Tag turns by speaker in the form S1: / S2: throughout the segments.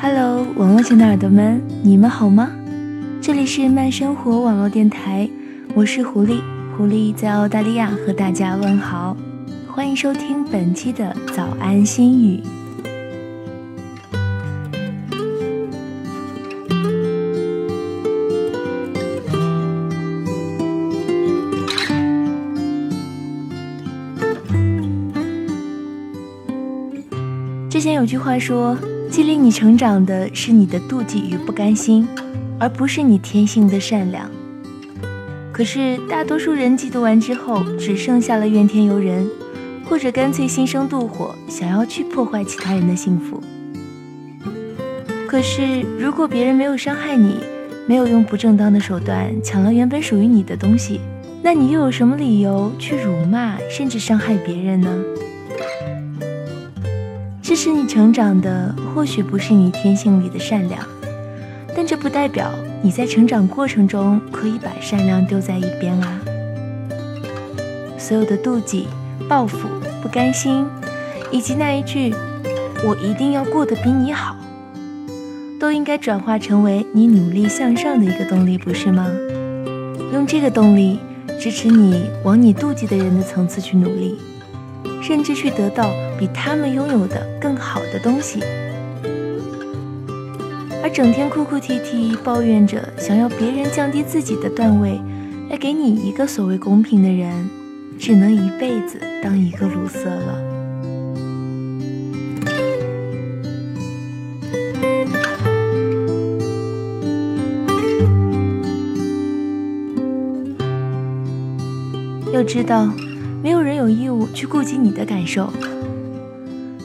S1: Hello，网络前的耳朵们，你们好吗？这里是慢生活网络电台，我是狐狸，狐狸在澳大利亚和大家问好，欢迎收听本期的早安心语。之前有句话说，激励你成长的是你的妒忌与不甘心，而不是你天性的善良。可是大多数人嫉妒完之后，只剩下了怨天尤人，或者干脆心生妒火，想要去破坏其他人的幸福。可是如果别人没有伤害你，没有用不正当的手段抢了原本属于你的东西，那你又有什么理由去辱骂甚至伤害别人呢？支持你成长的或许不是你天性里的善良，但这不代表你在成长过程中可以把善良丢在一边啊！所有的妒忌、报复、不甘心，以及那一句“我一定要过得比你好”，都应该转化成为你努力向上的一个动力，不是吗？用这个动力支持你往你妒忌的人的层次去努力。甚至去得到比他们拥有的更好的东西，而整天哭哭啼啼抱怨着想要别人降低自己的段位，来给你一个所谓公平的人，只能一辈子当一个鲁色了。要知道。没有人有义务去顾及你的感受。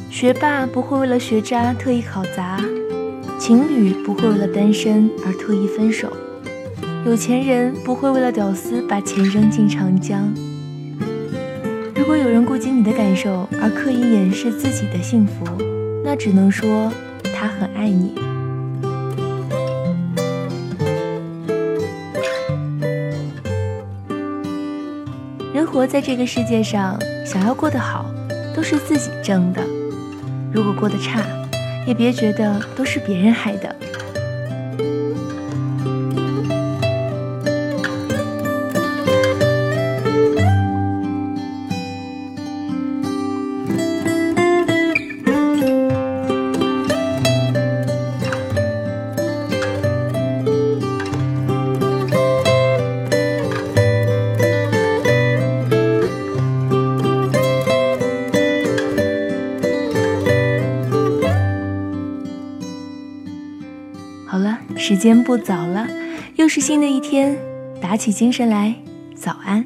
S1: 学霸不会为了学渣特意考砸，情侣不会为了单身而特意分手，有钱人不会为了屌丝把钱扔进长江。如果有人顾及你的感受而刻意掩饰自己的幸福，那只能说他很爱你。人活在这个世界上，想要过得好，都是自己挣的。如果过得差，也别觉得都是别人害的。时间不早了，又是新的一天，打起精神来，早安。